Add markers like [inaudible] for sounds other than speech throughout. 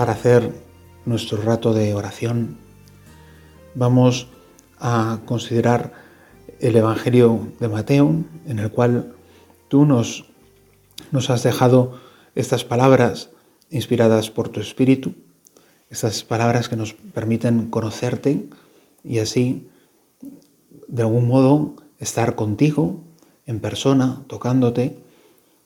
para hacer nuestro rato de oración. Vamos a considerar el Evangelio de Mateo, en el cual tú nos, nos has dejado estas palabras inspiradas por tu Espíritu, estas palabras que nos permiten conocerte y así, de algún modo, estar contigo en persona, tocándote,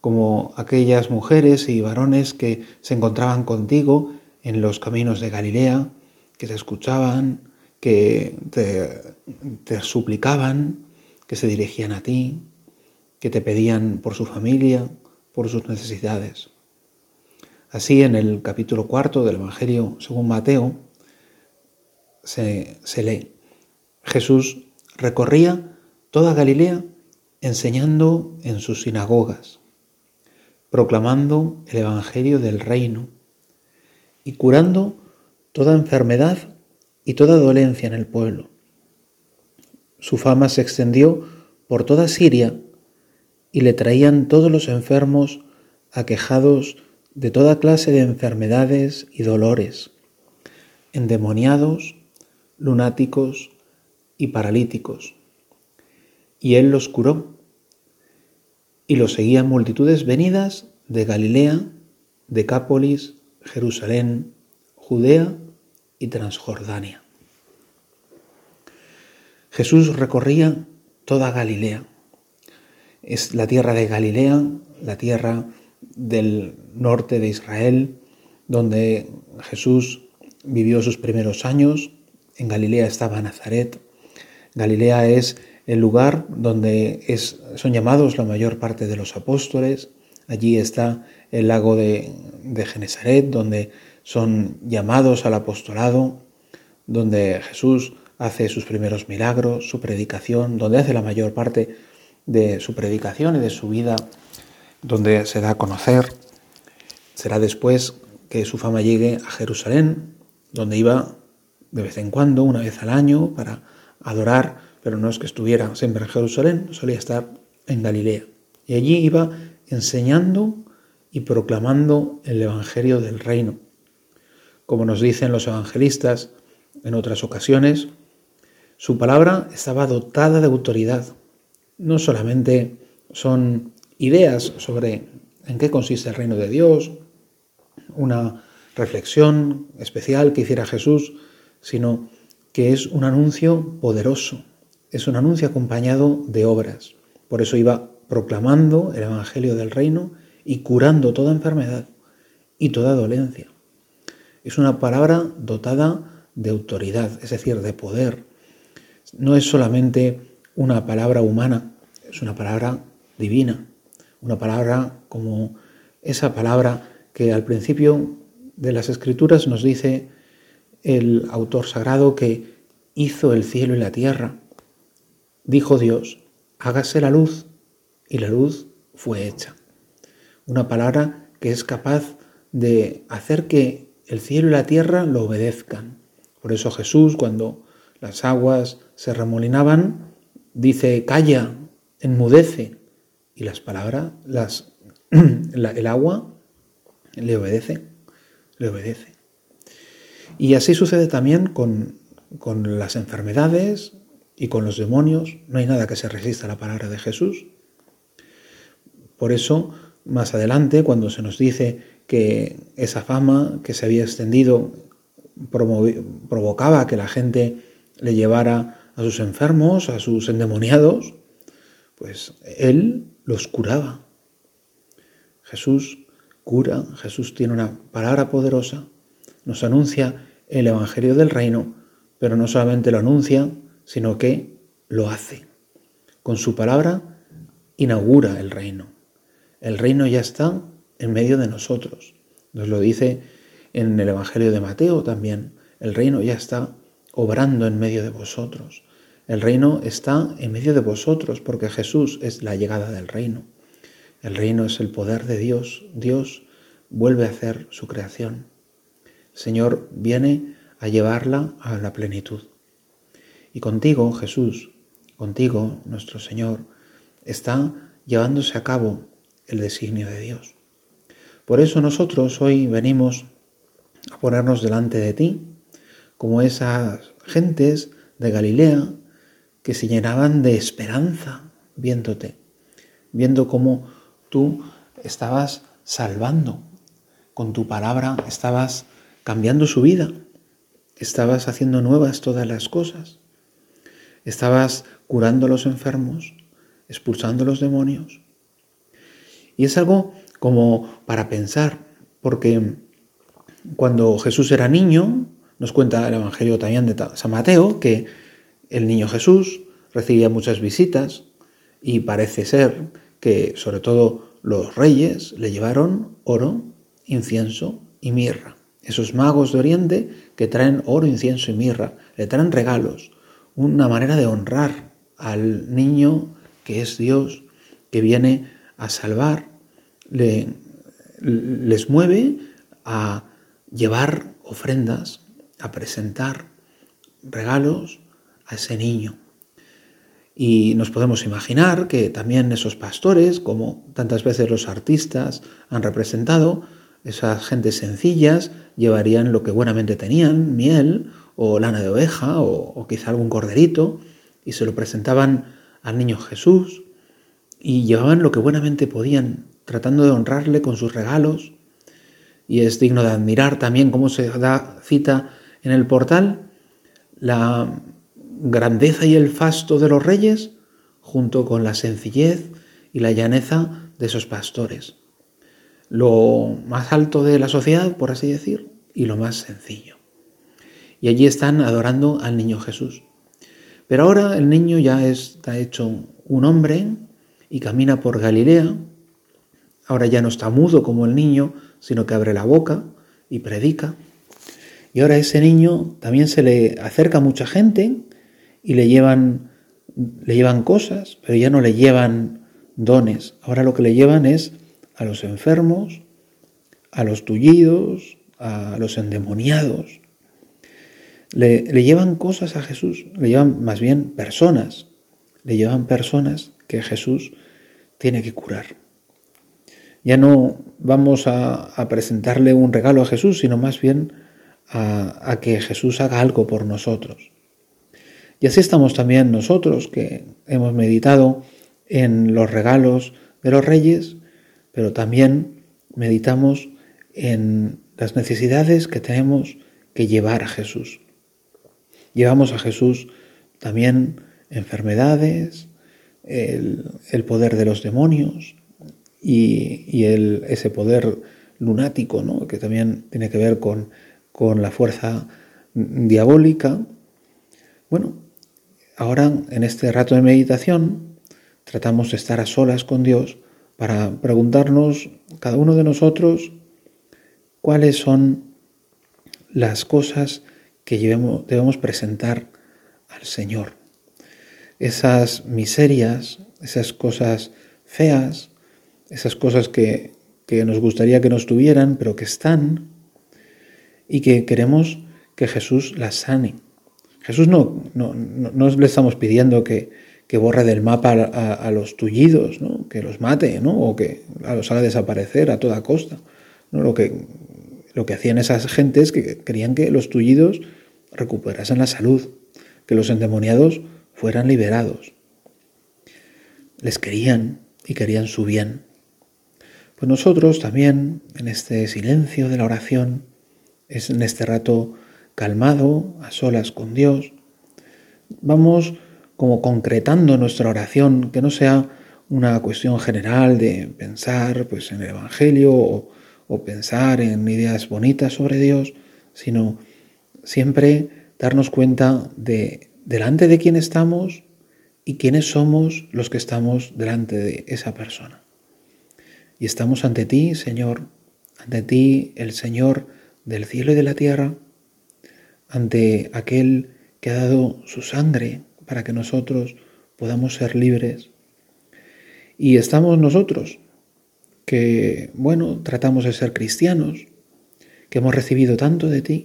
como aquellas mujeres y varones que se encontraban contigo en los caminos de Galilea, que te escuchaban, que te, suplicaban, que se dirigían a ti, que te pedían por su familia, por sus necesidades. Así en el capítulo cuarto del Evangelio según Mateo se, se lee, Jesús recorría toda Galilea enseñando en sus sinagogas, proclamando el Evangelio del reino y curando toda enfermedad y toda dolencia en el pueblo. Su fama se extendió por toda Siria y le traían todos los enfermos aquejados de toda clase de enfermedades y dolores, endemoniados, lunáticos y paralíticos. Y él los curó. Y los seguían multitudes venidas de Galilea, Decápolis, Jerusalén, Judea y Transjordania. Jesús recorría toda Galilea. Es la tierra de Galilea, la tierra del norte de Israel, donde Jesús vivió sus primeros años. En Galilea estaba Nazaret. Galilea es el lugar donde es, son llamados la mayor parte de los apóstoles. Allí está el lago de, de Genesaret, donde son llamados al apostolado, donde Jesús hace sus primeros milagros, su predicación, donde hace la mayor parte de su predicación y de su vida, donde se da a conocer. Será después que su fama llegue a Jerusalén, donde iba de vez en cuando, una vez al año, para adorar, pero no es que estuviera siempre en Jerusalén, solía estar en Galilea. Y allí iba enseñando y proclamando el Evangelio del Reino. Como nos dicen los evangelistas en otras ocasiones, su palabra estaba dotada de autoridad. No solamente son ideas sobre en qué consiste el reino de Dios, una reflexión especial que hiciera Jesús, sino que es un anuncio poderoso, es un anuncio acompañado de obras. Por eso iba proclamando el Evangelio del reino y curando toda enfermedad y toda dolencia. Es una palabra dotada de autoridad, es decir, de poder. No es solamente una palabra humana, es una palabra divina, una palabra como esa palabra que al principio de las escrituras nos dice el autor sagrado que hizo el cielo y la tierra. Dijo Dios, hágase la luz, y la luz fue hecha una palabra que es capaz de hacer que el cielo y la tierra lo obedezcan. Por eso Jesús, cuando las aguas se remolinaban, dice, calla, enmudece, y las palabras, las, [clears throat] el agua le obedece, le obedece. Y así sucede también con, con las enfermedades y con los demonios. No hay nada que se resista a la palabra de Jesús. Por eso más adelante, cuando se nos dice que esa fama que se había extendido provocaba que la gente le llevara a sus enfermos, a sus endemoniados, pues él los curaba. Jesús cura, Jesús tiene una palabra poderosa, nos anuncia el Evangelio del Reino, pero no solamente lo anuncia, sino que lo hace. Con su palabra inaugura el reino. El reino ya está en medio de nosotros. Nos lo dice en el Evangelio de Mateo también. El reino ya está obrando en medio de vosotros. El reino está en medio de vosotros porque Jesús es la llegada del reino. El reino es el poder de Dios. Dios vuelve a hacer su creación. Señor viene a llevarla a la plenitud. Y contigo, Jesús, contigo, nuestro Señor, está llevándose a cabo el designio de Dios. Por eso nosotros hoy venimos a ponernos delante de ti, como esas gentes de Galilea que se llenaban de esperanza viéndote, viendo cómo tú estabas salvando, con tu palabra estabas cambiando su vida, estabas haciendo nuevas todas las cosas, estabas curando a los enfermos, expulsando a los demonios. Y es algo como para pensar, porque cuando Jesús era niño, nos cuenta el Evangelio también de San Mateo, que el niño Jesús recibía muchas visitas y parece ser que sobre todo los reyes le llevaron oro, incienso y mirra. Esos magos de Oriente que traen oro, incienso y mirra, le traen regalos, una manera de honrar al niño que es Dios, que viene a salvar, le, les mueve a llevar ofrendas, a presentar regalos a ese niño. Y nos podemos imaginar que también esos pastores, como tantas veces los artistas han representado, esas gentes sencillas llevarían lo que buenamente tenían, miel o lana de oveja o, o quizá algún corderito, y se lo presentaban al niño Jesús y llevaban lo que buenamente podían, tratando de honrarle con sus regalos. Y es digno de admirar también cómo se da cita en el portal la grandeza y el fasto de los reyes junto con la sencillez y la llaneza de esos pastores. Lo más alto de la sociedad, por así decir, y lo más sencillo. Y allí están adorando al niño Jesús. Pero ahora el niño ya está hecho un hombre y camina por Galilea. Ahora ya no está mudo como el niño, sino que abre la boca y predica. Y ahora ese niño también se le acerca a mucha gente y le llevan, le llevan cosas, pero ya no le llevan dones. Ahora lo que le llevan es a los enfermos, a los tullidos, a los endemoniados. Le, le, llevan cosas a Jesús, le llevan más bien personas, le llevan personas que Jesús tiene que curar. Ya no vamos a, presentarle un regalo a Jesús, sino más bien a que Jesús haga algo por nosotros. Y así estamos también nosotros que hemos meditado en los regalos de los reyes, pero también meditamos en las necesidades que tenemos que llevar a Jesús. Llevamos a Jesús también enfermedades, el, poder de los demonios y, ese poder lunático, que también tiene que ver con la fuerza diabólica. Bueno, Ahora, en este rato de meditación, tratamos de estar a solas con Dios para preguntarnos, cada uno de nosotros, cuáles son las cosas que debemos presentar al Señor. Esas miserias, esas cosas feas, esas cosas que, que nos gustaría que nos tuvieran, pero que están, y que queremos que Jesús las sane. Jesús no, no, le estamos pidiendo que, que borre del mapa a, los tullidos, ¿no? que los mate ¿no? o que los haga desaparecer a toda costa. ¿no? Lo, que, lo que hacían esas gentes que querían que los tullidos recuperasen la salud, que los endemoniados fueran liberados. Les querían y querían su bien. Pues nosotros también, en este silencio de la oración, en este rato calmado, a solas con Dios, vamos como concretando nuestra oración, que no sea una cuestión general de pensar pues, en el Evangelio o pensar en ideas bonitas sobre Dios, sino siempre darnos cuenta de delante de quién estamos y quiénes somos los que estamos delante de esa persona. Y estamos ante ti, Señor, ante ti, el Señor del cielo y de la tierra, ante aquel que ha dado su sangre para que nosotros podamos ser libres. Y estamos nosotros, que, bueno, tratamos de ser cristianos, que hemos recibido tanto de ti,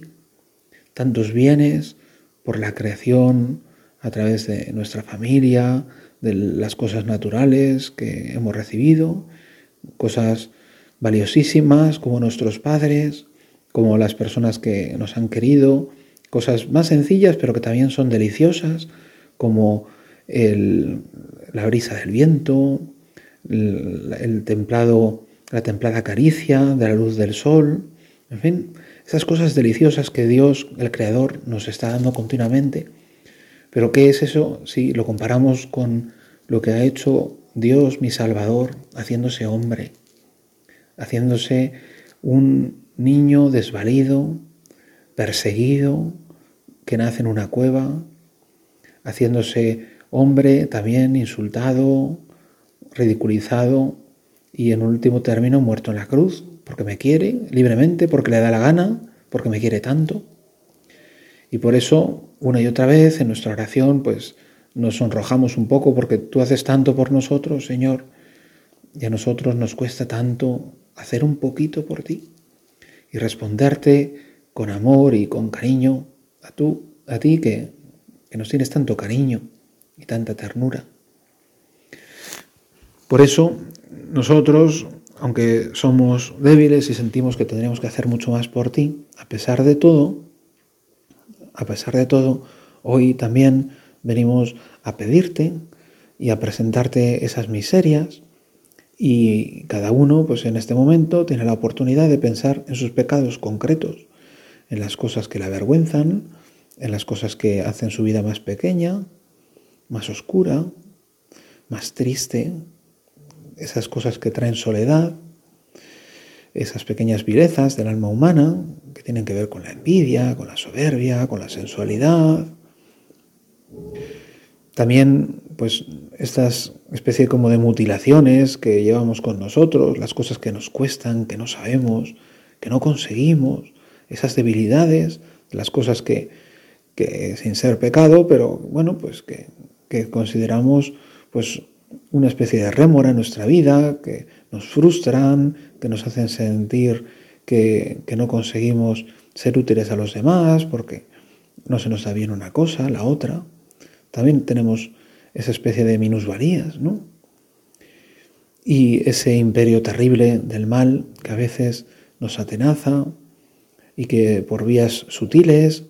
tantos bienes por la creación, a través de nuestra familia, de las cosas naturales que hemos recibido, cosas valiosísimas como nuestros padres, como las personas que nos han querido, cosas más sencillas pero que también son deliciosas, como la brisa del viento, el, templado, la templada caricia de la luz del sol, en fin, esas cosas deliciosas que Dios, el Creador, nos está dando continuamente. Pero ¿qué es eso si lo comparamos con lo que ha hecho Dios, mi Salvador, haciéndose hombre, haciéndose un niño desvalido, perseguido, que nace en una cueva, haciéndose hombre también insultado, ridiculizado y en último término muerto en la cruz, porque me quiere libremente, porque le da la gana, porque me quiere tanto. Y por eso, una y otra vez en nuestra oración, pues nos sonrojamos un poco porque tú haces tanto por nosotros, Señor, y a nosotros nos cuesta tanto hacer un poquito por ti y responderte con amor y con cariño a tú, a ti que, que nos tienes tanto cariño y tanta ternura. Por eso nosotros, aunque somos débiles y sentimos que tendríamos que hacer mucho más por ti, a pesar de todo, a pesar de todo, hoy también venimos a pedirte y a presentarte esas miserias y cada uno pues en este momento tiene la oportunidad de pensar en sus pecados concretos, en las cosas que le avergüenzan, en las cosas que hacen su vida más pequeña, más oscura, más triste, esas cosas que traen soledad, esas pequeñas vilezas del alma humana que tienen que ver con la envidia, con la soberbia, con la sensualidad. También, pues, estas especies como de mutilaciones que llevamos con nosotros, las cosas que nos cuestan, que no sabemos, que no conseguimos, esas debilidades, las cosas que, que sin ser pecado, pero bueno, pues que, que consideramos pues una especie de rémora en nuestra vida, que nos frustran, que nos hacen sentir que, no conseguimos ser útiles a los demás porque no se nos da bien una cosa, la otra. También tenemos esa especie de minusvalías, ¿no? Y ese imperio terrible del mal que a veces nos atenaza y que por vías sutiles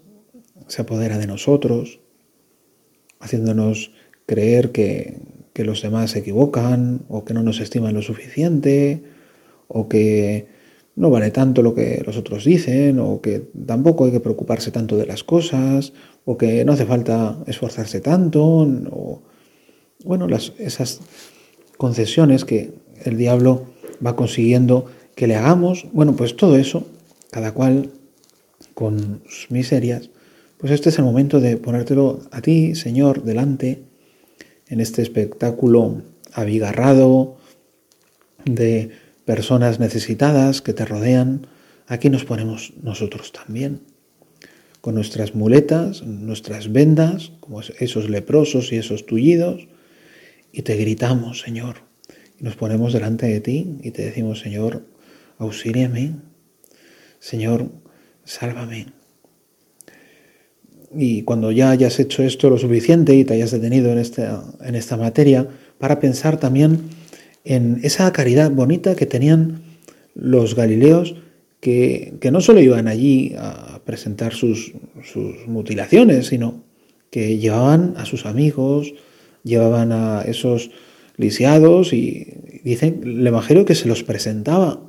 se apodera de nosotros, haciéndonos creer que, que los demás se equivocan o que no nos estiman lo suficiente o que no vale tanto lo que los otros dicen o que tampoco hay que preocuparse tanto de las cosas o que no hace falta esforzarse tanto o bueno, las, esas concesiones que el diablo va consiguiendo que le hagamos, bueno, pues todo eso, cada cual con sus miserias, pues este es el momento de ponértelo a ti, Señor, delante en este espectáculo abigarrado de personas necesitadas que te rodean, aquí nos ponemos nosotros también, con nuestras muletas, nuestras vendas, como esos leprosos y esos tullidos, y te gritamos, Señor, y nos ponemos delante de ti y te decimos, Señor, auxíliame, Señor, sálvame. Y cuando ya hayas hecho esto lo suficiente y te hayas detenido en esta, en esta materia, para pensar también en esa caridad bonita que tenían los galileos, que, no solo iban allí a presentar sus, sus mutilaciones, sino que llevaban a sus amigos, llevaban a esos lisiados y dicen el Evangelio que se los presentaba.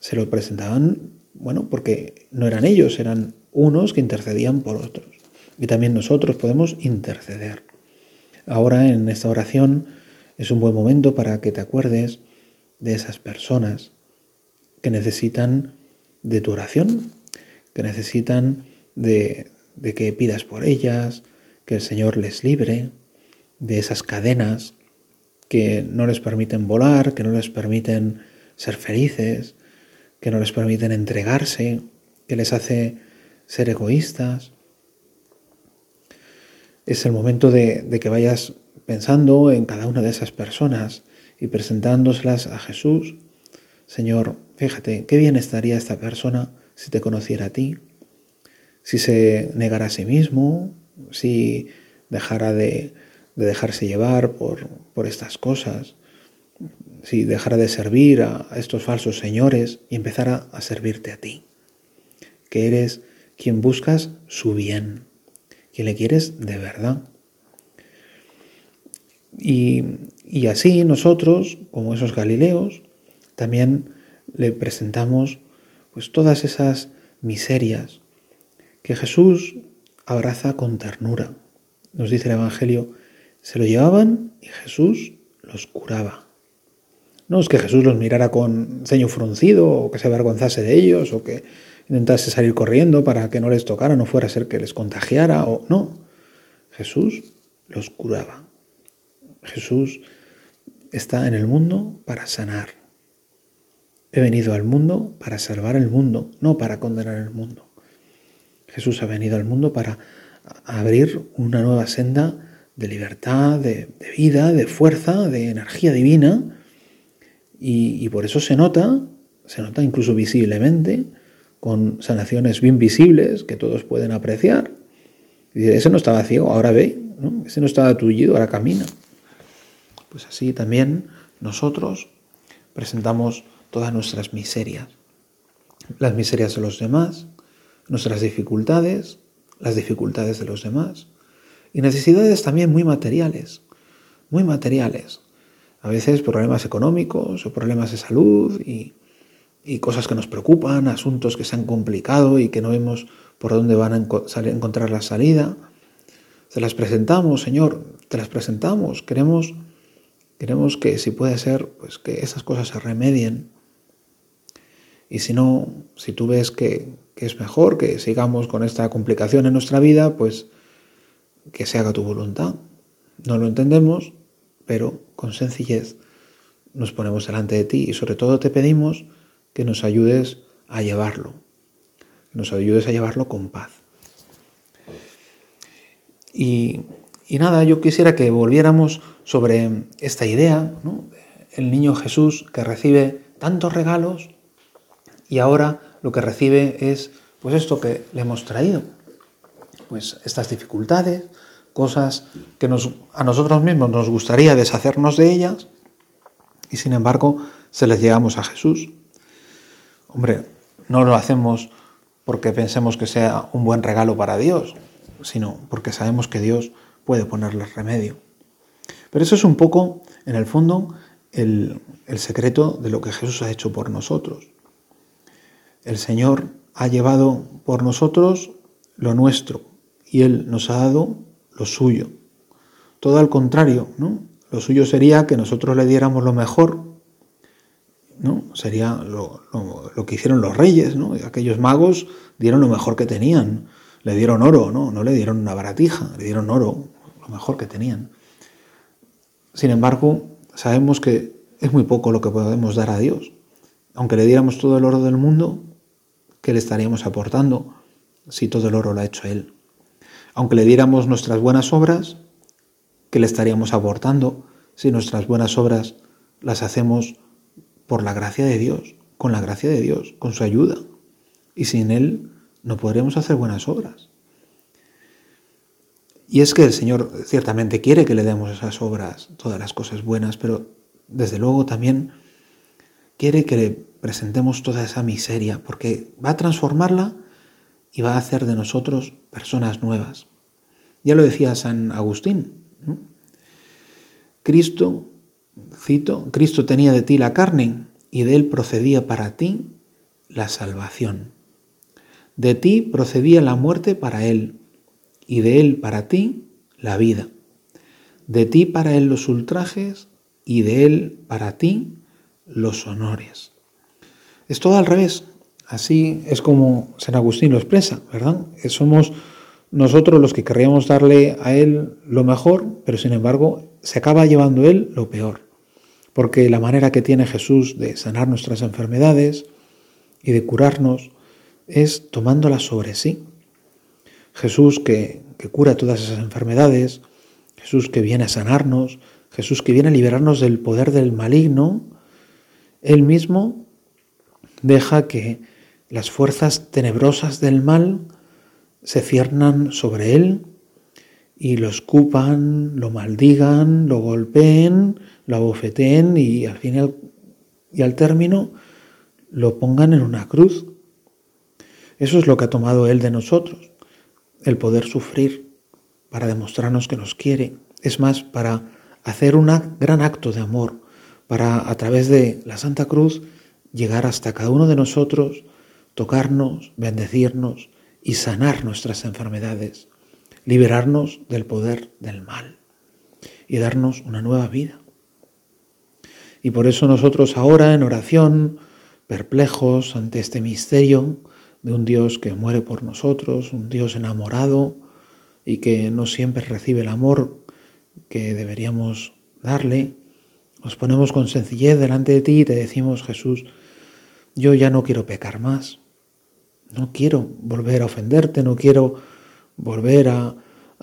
Se los presentaban, bueno, porque no eran ellos, eran unos que intercedían por otros. Y también nosotros podemos interceder. Ahora en esta oración es un buen momento para que te acuerdes de esas personas que necesitan de tu oración, que necesitan de, de que pidas por ellas, que el Señor les libre de esas cadenas que no les permiten volar, que no les permiten ser felices, que no les permiten entregarse que les hace ser egoístas. Es el momento de, que vayas pensando en cada una de esas personas y presentándoselas a Jesús. Señor, fíjate, qué bien estaría esta persona si te conociera a ti, si se negara a sí mismo, si dejara de, dejarse llevar por, por, estas cosas, si dejara de servir a, estos falsos señores y empezara a servirte a ti, que eres quien buscas su bien, quien le quieres de verdad. Y, y así nosotros, como esos galileos, también le presentamos pues todas esas miserias que Jesús abraza con ternura. Nos dice el Evangelio, se lo llevaban y Jesús los curaba. No es que Jesús los mirara con ceño fruncido o que se avergonzase de ellos o que intentase salir corriendo para que no les tocara, no fuera a ser que les contagiara o no. Jesús los curaba. Jesús está en el mundo para sanar. He venido al mundo para salvar el mundo, no para condenar el mundo. Jesús ha venido al mundo para abrir una nueva senda de libertad, de, vida, de fuerza, de energía divina. Y, por eso se nota, se nota incluso visiblemente, con sanaciones bien visibles que todos pueden apreciar. Y dice, ese no estaba ciego, ahora ve, ese no estaba tullido, ahora camina. Pues así también nosotros presentamos todas nuestras miserias, las miserias de los demás, nuestras dificultades, las dificultades de los demás y necesidades también muy materiales, muy materiales. A veces problemas económicos o problemas de salud y, cosas que nos preocupan, asuntos que se han complicado y que no vemos por dónde van a encontrar la salida. Se las presentamos, Señor, te las presentamos. Queremos, queremos que si puede ser, pues que esas cosas se remedien. Y si no, si tú ves que, que es mejor que sigamos con esta complicación en nuestra vida, pues que se haga tu voluntad. No lo entendemos, pero con sencillez nos ponemos delante de ti y sobre todo te pedimos que nos ayudes a llevarlo, nos ayudes a llevarlo con paz. Y, nada, yo quisiera que volviéramos sobre esta idea, el niño Jesús que recibe tantos regalos y ahora lo que recibe es pues esto que le hemos traído, pues estas dificultades, cosas que a nosotros mismos nos gustaría deshacernos de ellas y sin embargo se les llegamos a Jesús. Hombre, no lo hacemos porque pensemos que sea un buen regalo para Dios, sino porque sabemos que Dios puede ponerles remedio. Pero eso es un poco, en el fondo, el, el secreto de lo que Jesús ha hecho por nosotros. El Señor ha llevado por nosotros lo nuestro y Él nos ha dado lo suyo. Todo al contrario, ¿no? Lo suyo sería que nosotros le diéramos lo mejor, Sería lo, que hicieron los reyes, ¿no? Aquellos magos dieron lo mejor que tenían. Le dieron oro, ¿no? No le dieron una baratija, le dieron oro, lo mejor que tenían. Sin embargo, sabemos que es muy poco lo que podemos dar a Dios. Aunque le diéramos todo el oro del mundo, ¿qué le estaríamos aportando si todo el oro lo ha hecho Él? Aunque le diéramos nuestras buenas obras, ¿qué le estaríamos aportando si nuestras buenas obras las hacemos por la gracia de Dios, con la gracia de Dios, con su ayuda? Y sin Él no podremos hacer buenas obras. Y es que el Señor ciertamente quiere que le demos esas obras, todas las cosas buenas, pero desde luego también quiere que le presentemos toda esa miseria, porque va a transformarla y va a hacer de nosotros personas nuevas. Ya lo decía San Agustín. Cristo, cito, Cristo tenía de ti la carne y de él procedía para ti la salvación. De ti procedía la muerte para él y de él para ti la vida. De ti para él los ultrajes y de él para ti los honores. Es todo al revés. Así es como San Agustín lo expresa, ¿verdad? Somos nosotros los que querríamos darle a Él lo mejor, pero sin embargo se acaba llevando Él lo peor. Porque la manera que tiene Jesús de sanar nuestras enfermedades y de curarnos es tomándola sobre sí. Jesús que, que cura todas esas enfermedades, Jesús que viene a sanarnos, Jesús que viene a liberarnos del poder del maligno, Él mismo deja que las fuerzas tenebrosas del mal se ciernan sobre Él y lo escupan, lo maldigan, lo golpeen, lo abofeteen y al final y al término lo pongan en una cruz. Eso es lo que ha tomado Él de nosotros, el poder sufrir para demostrarnos que nos quiere. Es más, para hacer un gran acto de amor, para a través de la Santa Cruz llegar hasta cada uno de nosotros, tocarnos, bendecirnos y sanar nuestras enfermedades liberarnos del poder del mal y darnos una nueva vida. Y por eso nosotros ahora en oración, perplejos ante este misterio de un Dios que muere por nosotros, un Dios enamorado y que no siempre recibe el amor que deberíamos darle, nos ponemos con sencillez delante de ti y te decimos, Jesús, yo ya no quiero pecar más, no quiero volver a ofenderte, no quiero volver a,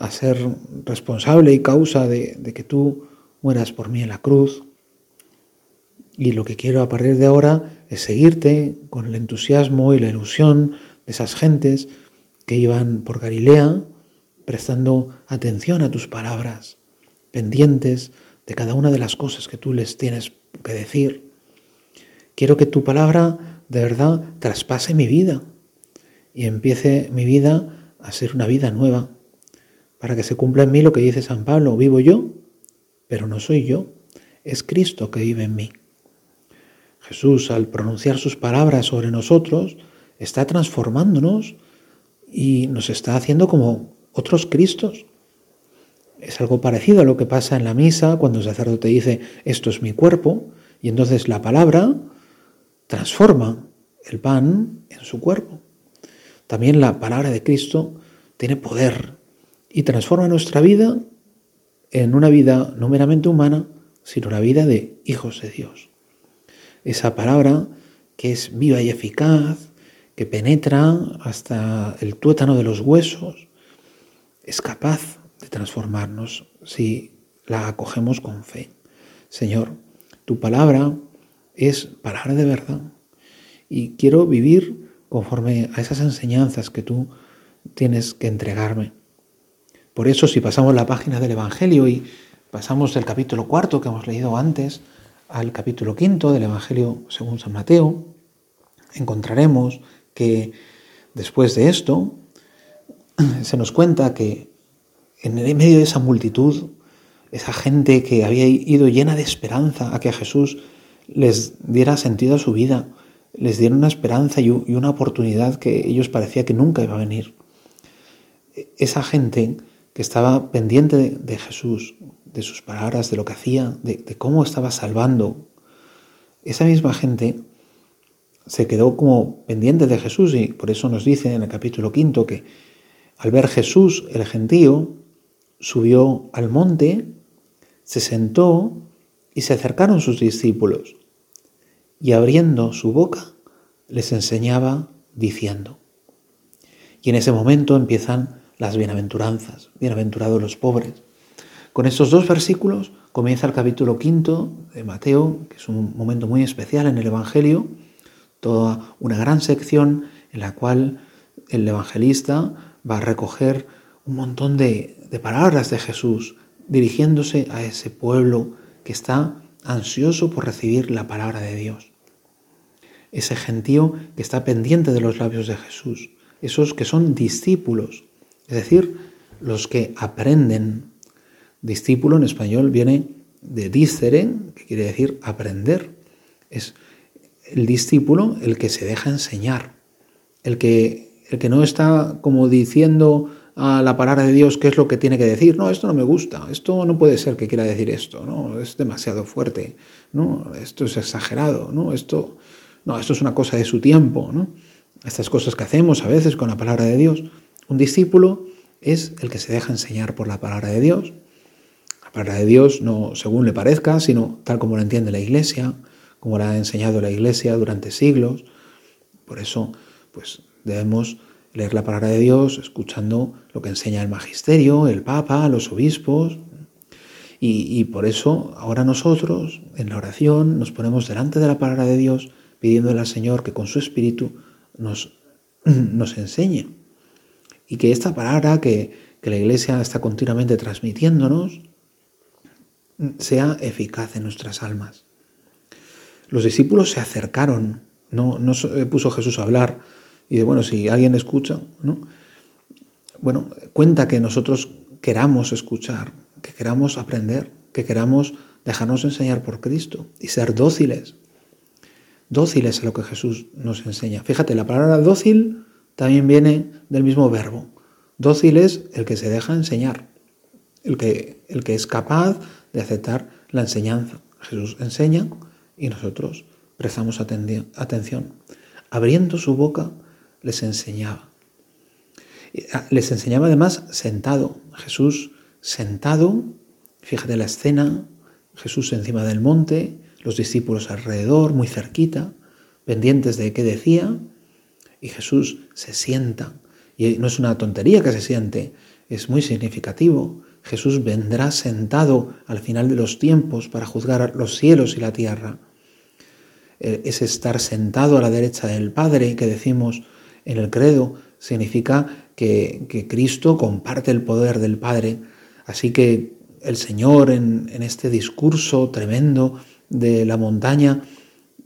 ser responsable y causa de, de que tú mueras por mí en la cruz. Y lo que quiero a partir de ahora es seguirte con el entusiasmo y la ilusión de esas gentes que iban por Galilea prestando atención a tus palabras, pendientes de cada una de las cosas que tú les tienes que decir. Quiero que tu palabra de verdad traspase mi vida y empiece mi vida a ser una vida nueva, para que se cumpla en mí lo que dice San Pablo, vivo yo, pero no soy yo, es Cristo que vive en mí. Jesús, al pronunciar sus palabras sobre nosotros, está transformándonos y nos está haciendo como otros Cristos. Es algo parecido a lo que pasa en la misa cuando el sacerdote dice, esto es mi cuerpo, y entonces la palabra transforma el pan en su cuerpo. También la palabra de Cristo tiene poder y transforma nuestra vida en una vida no meramente humana, sino una vida de hijos de Dios. Esa palabra que es viva y eficaz, que penetra hasta el tuétano de los huesos, es capaz de transformarnos si la acogemos con fe. Señor, tu palabra es palabra de verdad y quiero vivir conforme a esas enseñanzas que tú tienes que entregarme. Por eso si pasamos la página del Evangelio y pasamos del capítulo cuarto que hemos leído antes al capítulo quinto del Evangelio según San Mateo, encontraremos que después de esto [clears throat] se nos cuenta que en medio de esa multitud, esa gente que había ido llena de esperanza a que Jesús les diera sentido a su vida, les dieron una esperanza y una oportunidad que ellos parecía que nunca iba a venir. Esa gente que estaba pendiente de, Jesús, de sus palabras, de lo que hacía, de, de cómo estaba salvando, esa misma gente se quedó como pendiente de Jesús y por eso nos dice en el capítulo quinto que al ver Jesús, el gentío, subió al monte, se sentó y se acercaron sus discípulos y abriendo su boca les enseñaba diciendo. Y en ese momento empiezan las bienaventuranzas, bienaventurados los pobres. Con estos dos versículos comienza el capítulo quinto de Mateo, que es un momento muy especial en el Evangelio, toda una gran sección en la cual el evangelista va a recoger un montón de, de palabras de Jesús dirigiéndose a ese pueblo que está ansioso por recibir la palabra de Dios ese gentío que está pendiente de los labios de Jesús, esos que son discípulos, es decir, los que aprenden. Discípulo en español viene de discere, que quiere decir aprender. Es el discípulo el que se deja enseñar, el que, el que no está como diciendo a la palabra de Dios qué es lo que tiene que decir. No, esto no me gusta, esto no puede ser que quiera decir esto, no, es demasiado fuerte, no, esto es exagerado, no, esto no, esto es una cosa de su tiempo, ¿no? Estas cosas que hacemos a veces con la palabra de Dios. Un discípulo es el que se deja enseñar por la palabra de Dios. La palabra de Dios no según le parezca, sino tal como la entiende la Iglesia, como la ha enseñado la Iglesia durante siglos. Por eso, pues Debemos leer la palabra de Dios escuchando lo que enseña el magisterio, el papa, los obispos. Y, por eso ahora nosotros en la oración nos ponemos delante de la palabra de Dios pidiéndole al Señor que con su espíritu nos, [clears throat] nos enseñe. Y que esta palabra que, que la Iglesia está continuamente transmitiéndonos sea eficaz en nuestras almas. Los discípulos se acercaron, no, no puso Jesús a hablar y de, bueno, si alguien escucha, ¿no? Bueno, cuenta que nosotros queramos escuchar, que queramos aprender, que queramos dejarnos enseñar por Cristo y ser dóciles. Dóciles a lo que Jesús nos enseña. Fíjate, la palabra dócil también viene del mismo verbo. Dócil es el que se deja enseñar, el que, el que es capaz de aceptar la enseñanza. Jesús enseña y nosotros prestamos atención. Abriendo su boca les enseñaba. Ah, les enseñaba además sentado. Jesús sentado, fíjate la escena, Jesús encima del monte, los discípulos alrededor, muy cerquita, pendientes de qué decía, y Jesús se sienta. Y no es una tontería que se siente, es muy significativo. Jesús vendrá sentado al final de los tiempos para juzgar los cielos y la tierra. Eh, es estar sentado a la derecha del Padre que decimos en el credo significa que, Cristo comparte el poder del Padre. Así que el Señor en este discurso tremendo de la montaña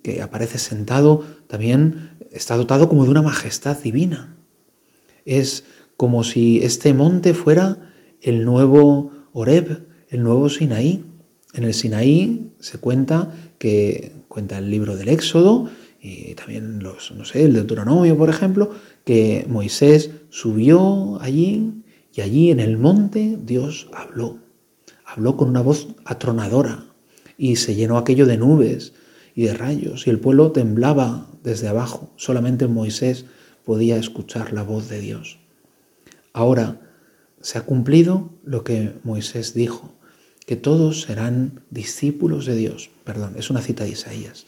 que aparece sentado también está dotado como de una majestad divina. Es como si este monte fuera el nuevo Oreb, el nuevo Sinaí. En el Sinaí se cuenta que cuenta el libro del Éxodo y también los, no sé, el Deuteronomio, por ejemplo, que Moisés subió allí y allí en el monte Dios habló. Habló con una voz atronadora y se llenó aquello de nubes y de rayos y el pueblo temblaba desde abajo. Solamente Moisés podía escuchar la voz de Dios. Ahora se ha cumplido lo que Moisés dijo, que todos serán discípulos de Dios. Perdón, es una cita de Isaías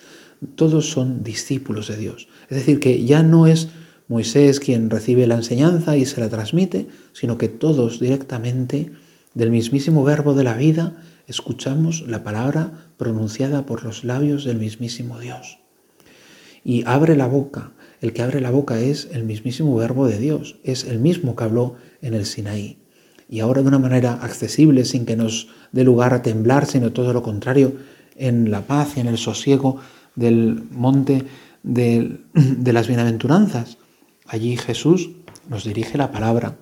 todos son discípulos de Dios. Es decir, que ya no es Moisés quien recibe la enseñanza y se la transmite, sino que todos directamente del mismísimo verbo de la vida escuchamos la palabra pronunciada por los labios del mismísimo Dios. Y abre la boca. El que abre la boca es el mismísimo verbo de Dios, es el mismo que habló en el Sinaí. Y ahora de una manera accesible, sin que nos dé lugar a temblar, sino todo lo contrario, en la paz y en el sosiego del monte de, las bienaventuranzas. Allí Jesús nos dirige la palabra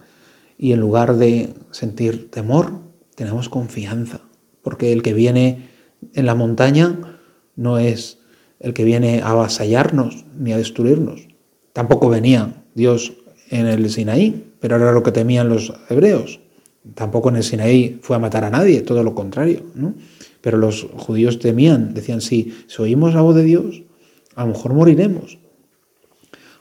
y en lugar de sentir temor, tenemos confianza, porque el que viene en la montaña no es el que viene a avasallarnos ni a destruirnos. Tampoco venía Dios en el Sinaí, pero era lo que temían los hebreos. Tampoco en el Sinaí fue a matar a nadie, todo lo contrario. Pero los judíos temían, decían, si, si oímos la voz de Dios, a lo mejor moriremos.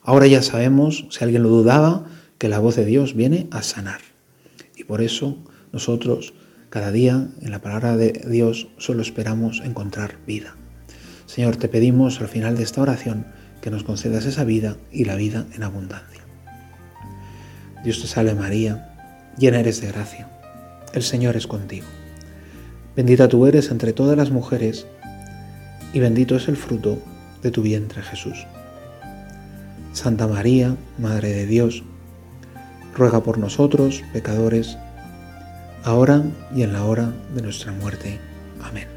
Ahora ya sabemos, si alguien lo dudaba, que la voz de Dios viene a sanar. Y por eso nosotros cada día en la palabra de Dios solo esperamos encontrar vida. Señor, te pedimos al final de esta oración que nos concedas esa vida y la vida en abundancia. Dios te salve María, llena eres de gracia. El Señor es contigo. Bendita tú eres entre todas las mujeres, y bendito es el fruto de tu vientre Jesús. Santa María, Madre de Dios, ruega por nosotros, pecadores, ahora y en la hora de nuestra muerte. Amén.